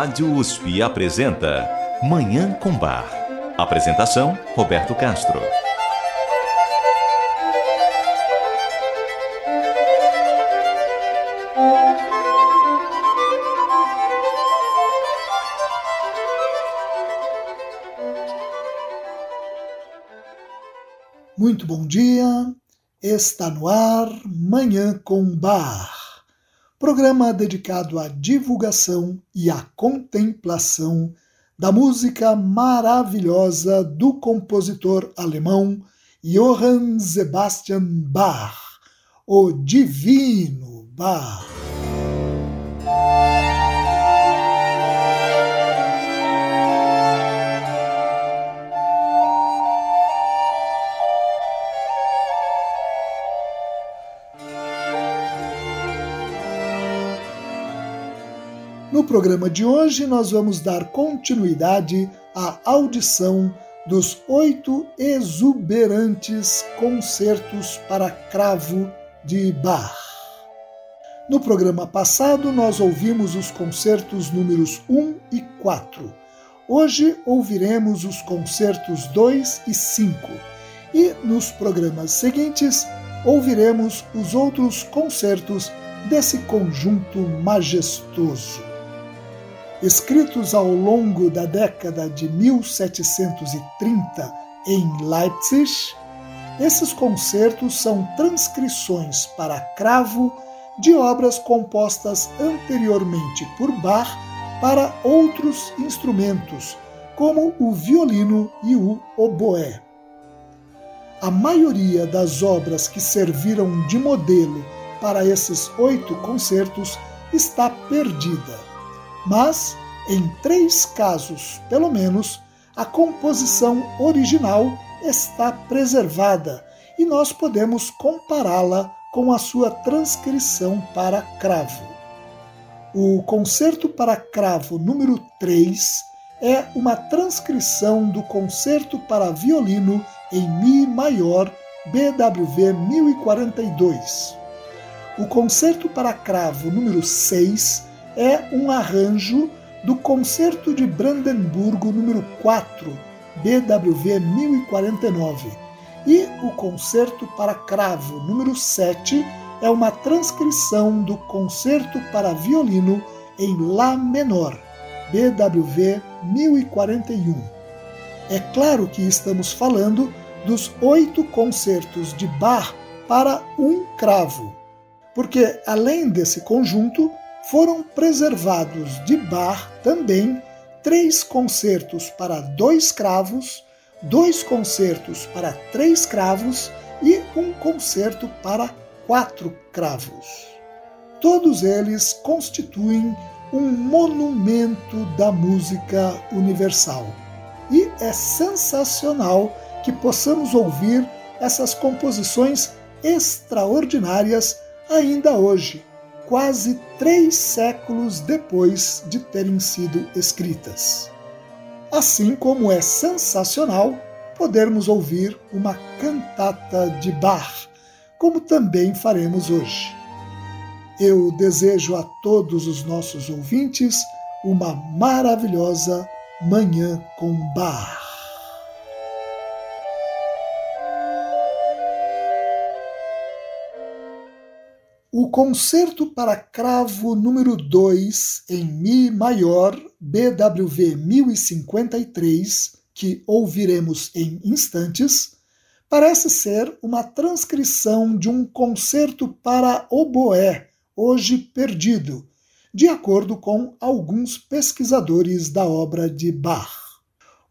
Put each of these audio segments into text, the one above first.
Rádio USP apresenta Manhã com Bar. Apresentação: Roberto Castro. Muito bom dia. Está no ar Manhã com Bar programa dedicado à divulgação e à contemplação da música maravilhosa do compositor alemão Johann Sebastian Bach, o Divino Bach. Programa de hoje, nós vamos dar continuidade à audição dos oito exuberantes concertos para cravo de Bach. No programa passado, nós ouvimos os concertos números 1 e 4. Hoje ouviremos os concertos 2 e 5. E nos programas seguintes, ouviremos os outros concertos desse conjunto majestoso escritos ao longo da década de 1730 em Leipzig, esses concertos são transcrições para cravo de obras compostas anteriormente por Bach para outros instrumentos, como o violino e o oboé. A maioria das obras que serviram de modelo para esses oito concertos está perdida mas em três casos, pelo menos, a composição original está preservada e nós podemos compará-la com a sua transcrição para cravo. O Concerto para Cravo número 3 é uma transcrição do Concerto para Violino em Mi maior BWV 1042. O Concerto para Cravo número 6 é um arranjo do Concerto de Brandemburgo número 4, BWV 1049, e o Concerto para Cravo número 7 é uma transcrição do Concerto para Violino em Lá menor, BWV 1041. É claro que estamos falando dos oito concertos de Bach para um cravo, porque além desse conjunto, foram preservados de Bach também três concertos para dois cravos, dois concertos para três cravos e um concerto para quatro cravos. Todos eles constituem um monumento da música universal. E é sensacional que possamos ouvir essas composições extraordinárias ainda hoje, quase três séculos depois de terem sido escritas. Assim como é sensacional podermos ouvir uma cantata de Bach, como também faremos hoje. Eu desejo a todos os nossos ouvintes uma maravilhosa Manhã com Bach. O Concerto para Cravo número 2 em Mi maior, BWV 1053, que ouviremos em instantes, parece ser uma transcrição de um concerto para oboé, hoje perdido, de acordo com alguns pesquisadores da obra de Bach.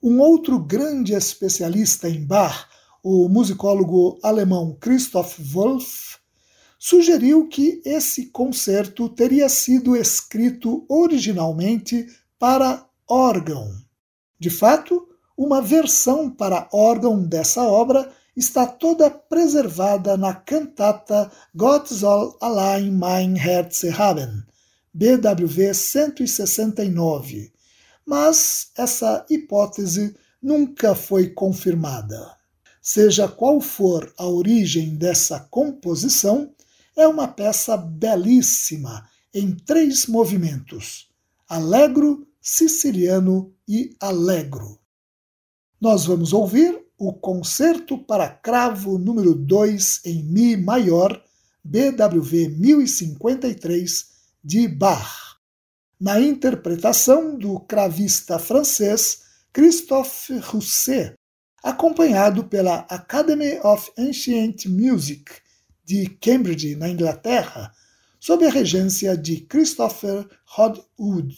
Um outro grande especialista em Bach, o musicólogo alemão Christoph Wolff, sugeriu que esse concerto teria sido escrito originalmente para órgão. De fato, uma versão para órgão dessa obra está toda preservada na cantata Gott soll allein mein Herz haben, BWV 169, mas essa hipótese nunca foi confirmada. Seja qual for a origem dessa composição, é uma peça belíssima em três movimentos: allegro, siciliano e allegro. Nós vamos ouvir o Concerto para Cravo número 2 em Mi maior, BWV 1053, de Bach, na interpretação do cravista francês Christophe Rousset, acompanhado pela Academy of Ancient Music de Cambridge, na Inglaterra, sob a regência de Christopher Hodwood.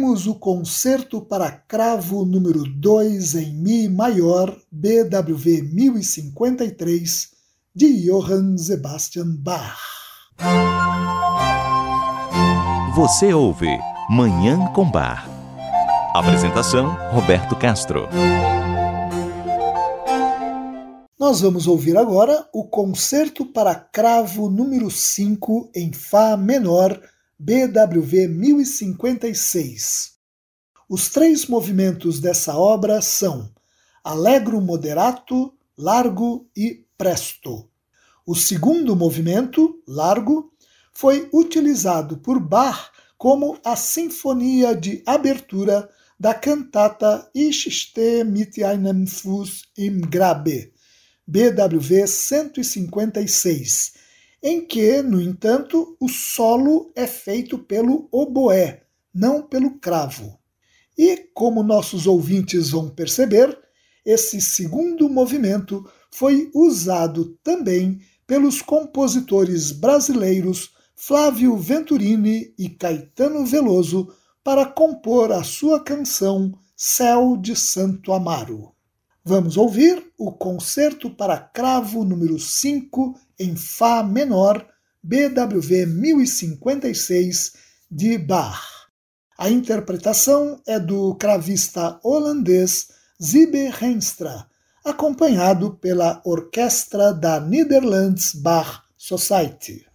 Ouvimos o concerto para cravo número 2 em Mi maior, BWV 1053, de Johann Sebastian Bach. Você ouve Manhã com Bar. Apresentação: Roberto Castro. Nós vamos ouvir agora o concerto para cravo número 5 em Fá menor BWV 1056. Os três movimentos dessa obra são Allegro moderato, largo e presto. O segundo movimento, largo, foi utilizado por Bach como a sinfonia de abertura da cantata Ich stehe mit einem Fuß im Grabe, BWV 156, em que, no entanto, o solo é feito pelo oboé, não pelo cravo. E, como nossos ouvintes vão perceber, esse segundo movimento foi usado também pelos compositores brasileiros Flávio Venturini e Caetano Veloso para compor a sua canção Céu de Santo Amaro. Vamos ouvir o Concerto para Cravo número 5 em Fá menor, BWV 1056 de Bach. A interpretação é do cravista holandês Zibe Henstra, acompanhado pela orquestra da Netherlands Bach Society.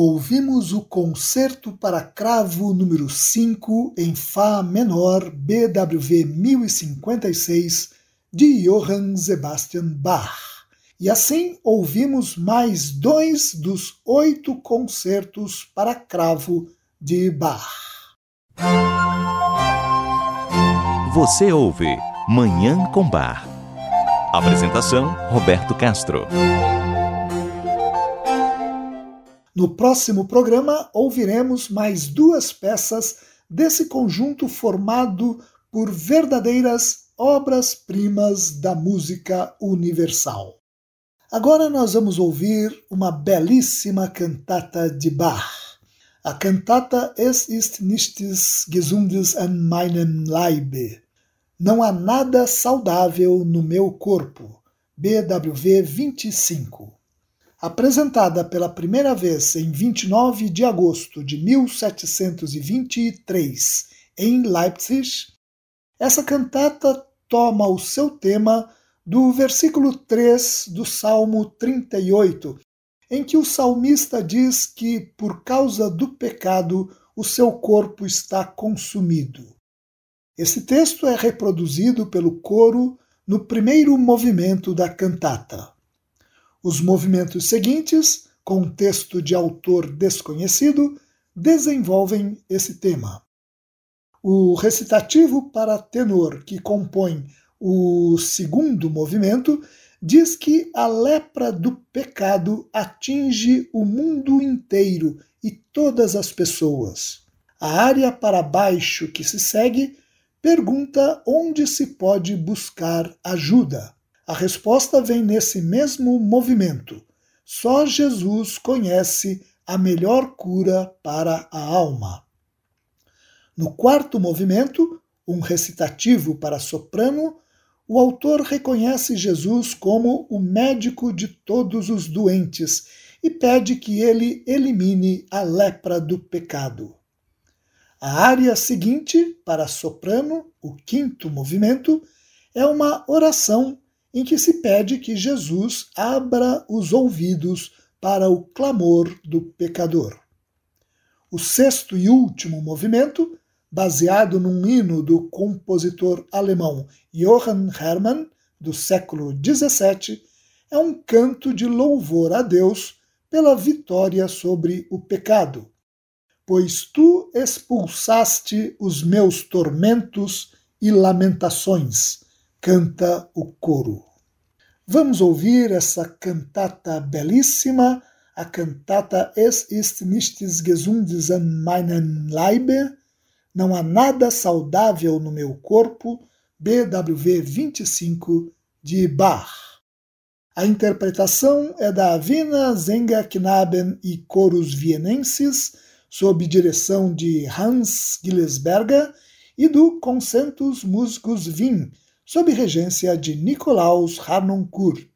Ouvimos o Concerto para Cravo número 5 em Fá menor BWV 1056 de Johann Sebastian Bach. E assim ouvimos mais dois dos oito concertos para cravo de Bach. Você ouve Manhã com Bar. Apresentação Roberto Castro. No próximo programa, ouviremos mais duas peças desse conjunto formado por verdadeiras obras-primas da música universal. Agora nós vamos ouvir uma belíssima cantata de Bach. A cantata Es ist nichts Gesundes an meinem Leibe. Não há nada saudável no meu corpo. BWV 25 apresentada pela primeira vez em 29 de agosto de 1723 em Leipzig, essa cantata toma o seu tema do versículo 3 do Salmo 38, em que o salmista diz que, por causa do pecado, o seu corpo está consumido. Esse texto é reproduzido pelo coro no primeiro movimento da cantata. Os movimentos seguintes, com texto de autor desconhecido, desenvolvem esse tema. O recitativo para tenor que compõe o segundo movimento diz que a lepra do pecado atinge o mundo inteiro e todas as pessoas. A área para baixo que se segue pergunta onde se pode buscar ajuda. A resposta vem nesse mesmo movimento. Só Jesus conhece a melhor cura para a alma. No quarto movimento, um recitativo para soprano, o autor reconhece Jesus como o médico de todos os doentes e pede que ele elimine a lepra do pecado. A área seguinte, para soprano, o quinto movimento, é uma oração em que se pede que Jesus abra os ouvidos para o clamor do pecador. O sexto e último movimento, baseado num hino do compositor alemão Johann Hermann, do século XVII, é um canto de louvor a Deus pela vitória sobre o pecado. Pois tu expulsaste os meus tormentos e lamentações, canta o coro. Vamos ouvir essa cantata belíssima, a cantata Es ist nichts Gesundes an meinem Leibe, Não há nada saudável no meu corpo, BWV 25 de Bach. A interpretação é da Avina Zenga Knaben e Coros Vienenses, sob direção de Hans Gillesberger, e do Concentus Musicus Wien, sob regência de Nicolaus Harnoncourt.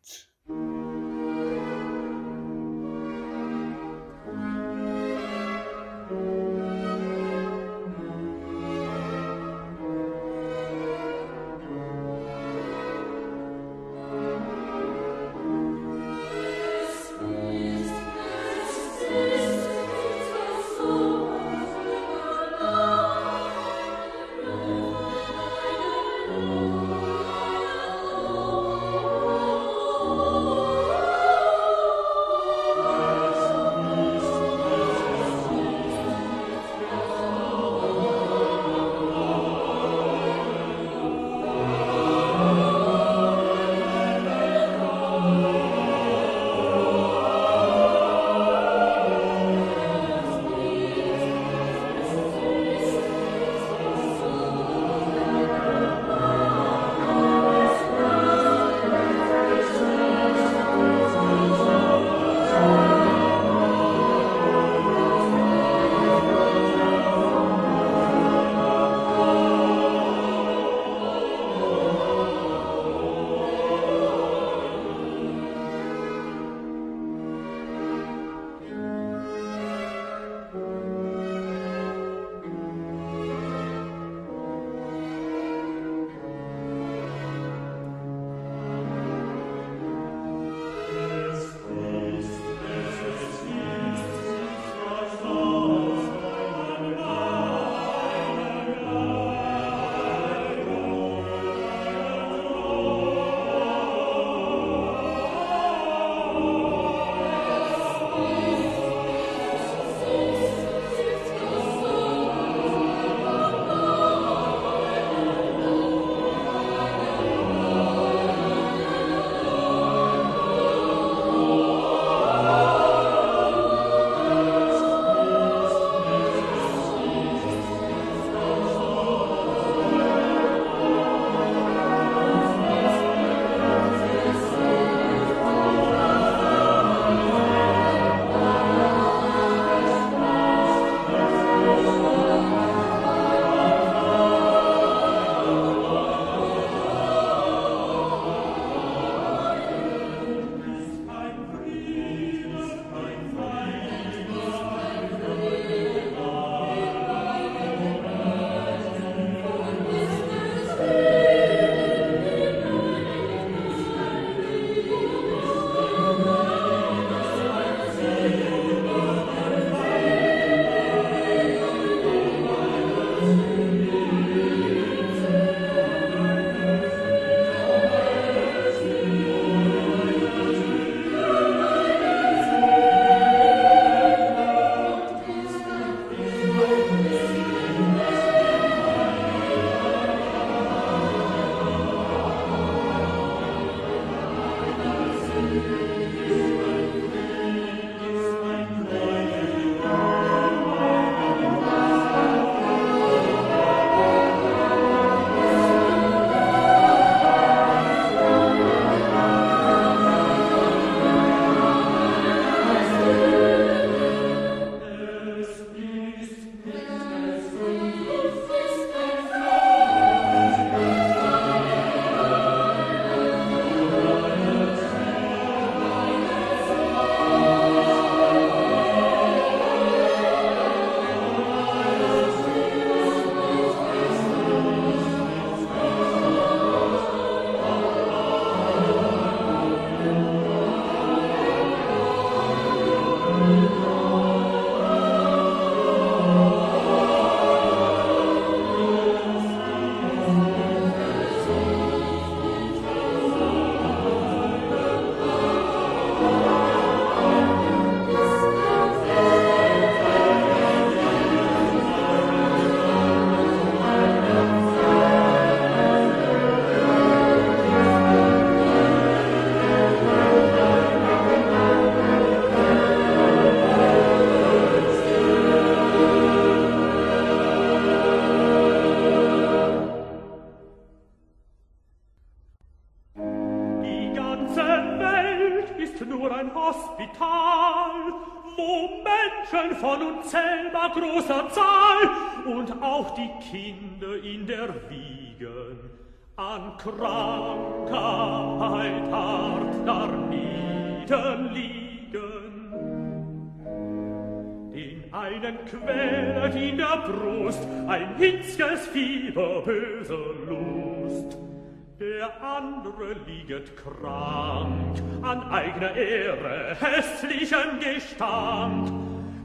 quälet in der Brust ein hitzges Fieber böse Lust. Der andere lieget krank an eigner Ehre hässlichem gestank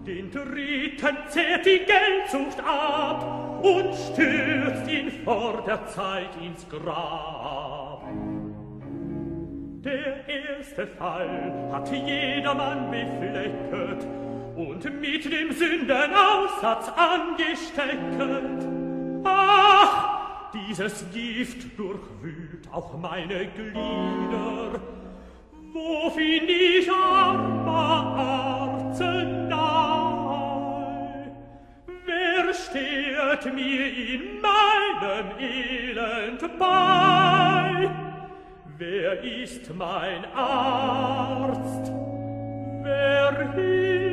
Den dritten zehrt die Geldsucht ab und stürzt ihn vor der Zeit ins Grab. Der erste Fall hat jedermann beflecket, und mit dem Sündenaussatz angestecket. Ach, dieses Gift durchwühlt auch meine Glieder. Wo find ich armer Arzenei? Wer steht mir in meinem Elend bei? Wer ist mein Arzt? Wer hilft?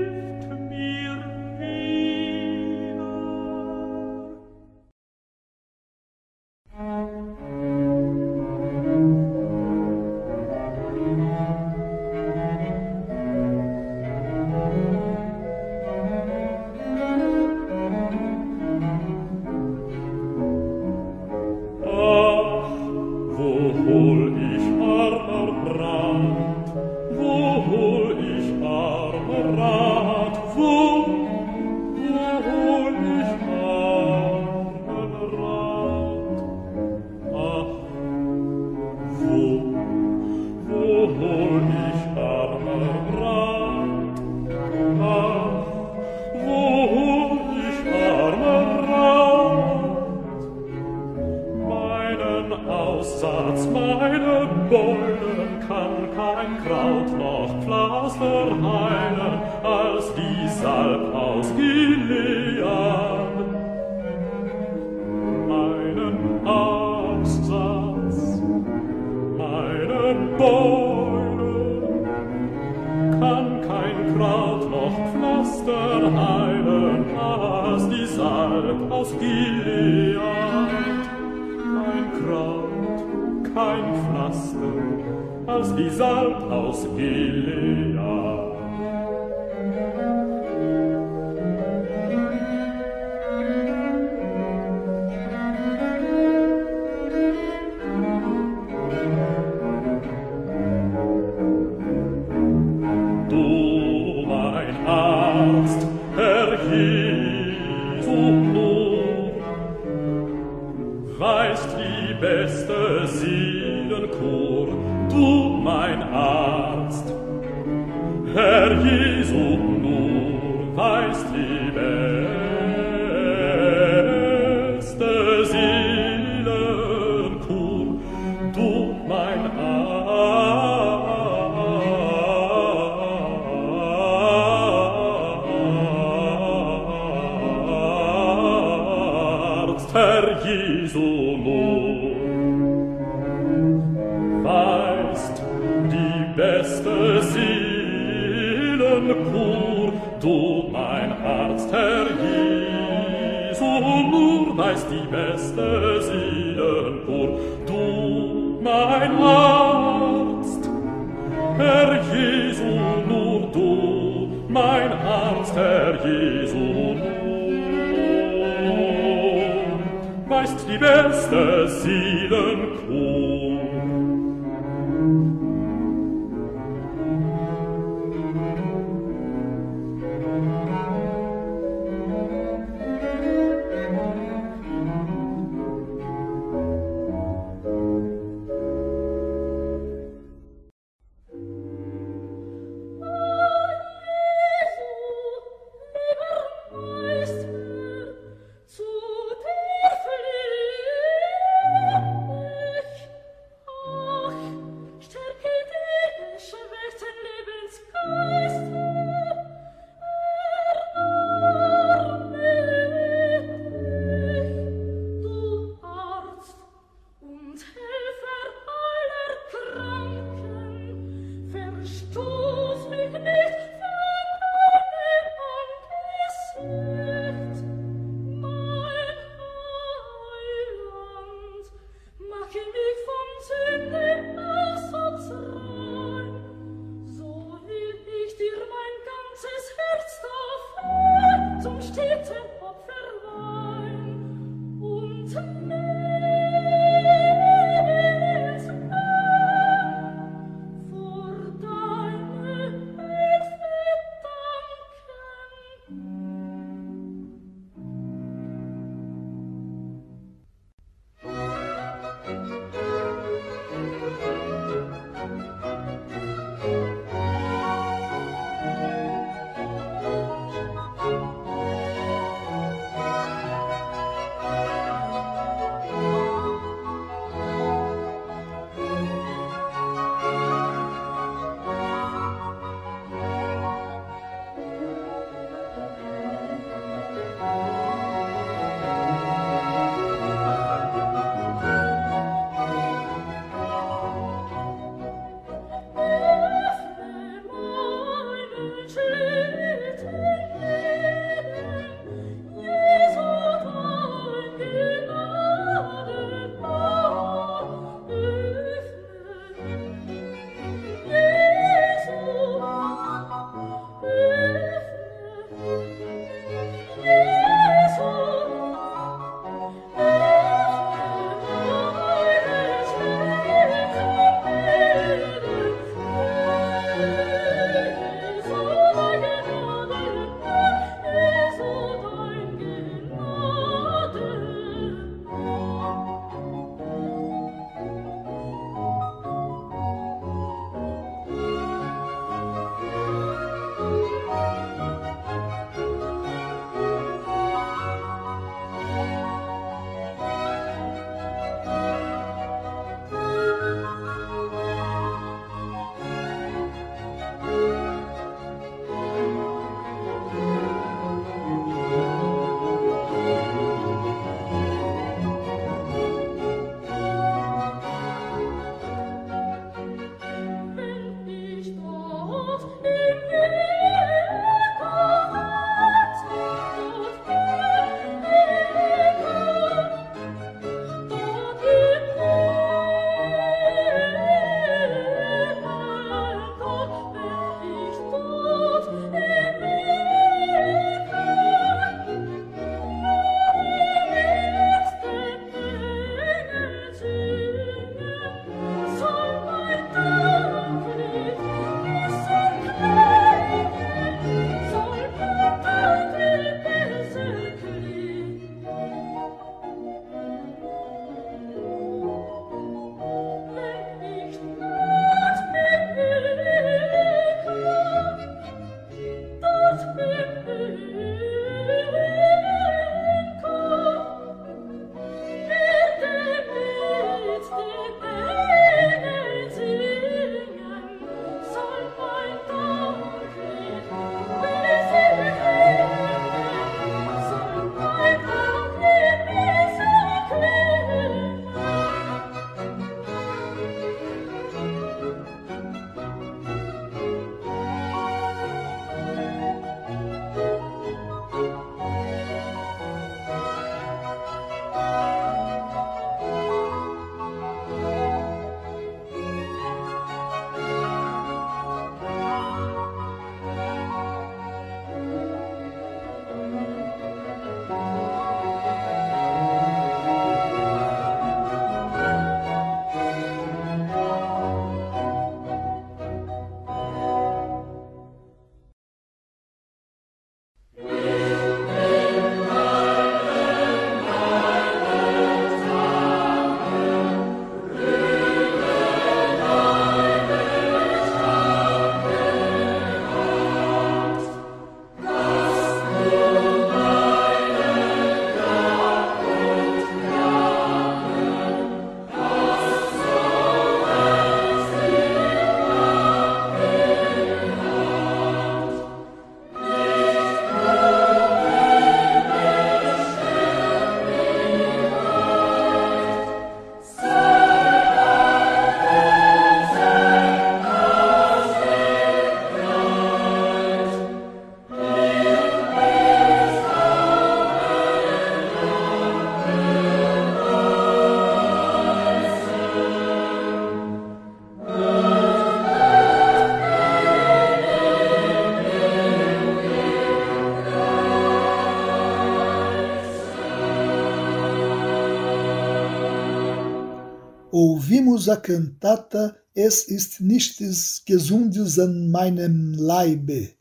Ouvimos a cantata Es ist nichts Gesundes an meinem Leibe.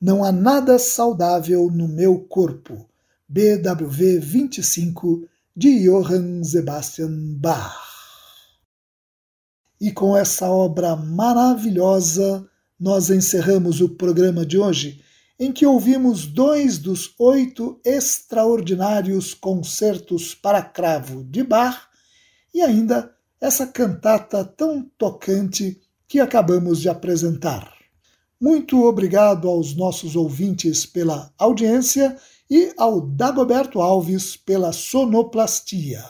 Não há nada saudável no meu corpo. BWV 25 de Johann Sebastian Bach. E com essa obra maravilhosa, nós encerramos o programa de hoje, em que ouvimos dois dos oito extraordinários concertos para cravo de Bach e ainda essa cantata tão tocante que acabamos de apresentar. Muito obrigado aos nossos ouvintes pela audiência e ao Dagoberto Alves pela sonoplastia.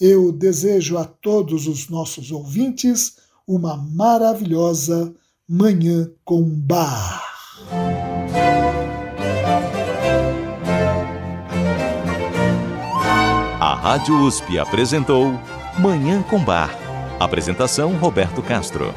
Eu desejo a todos os nossos ouvintes uma maravilhosa Manhã com Bar. A Rádio USP apresentou Manhã com Bar. Apresentação Roberto Castro.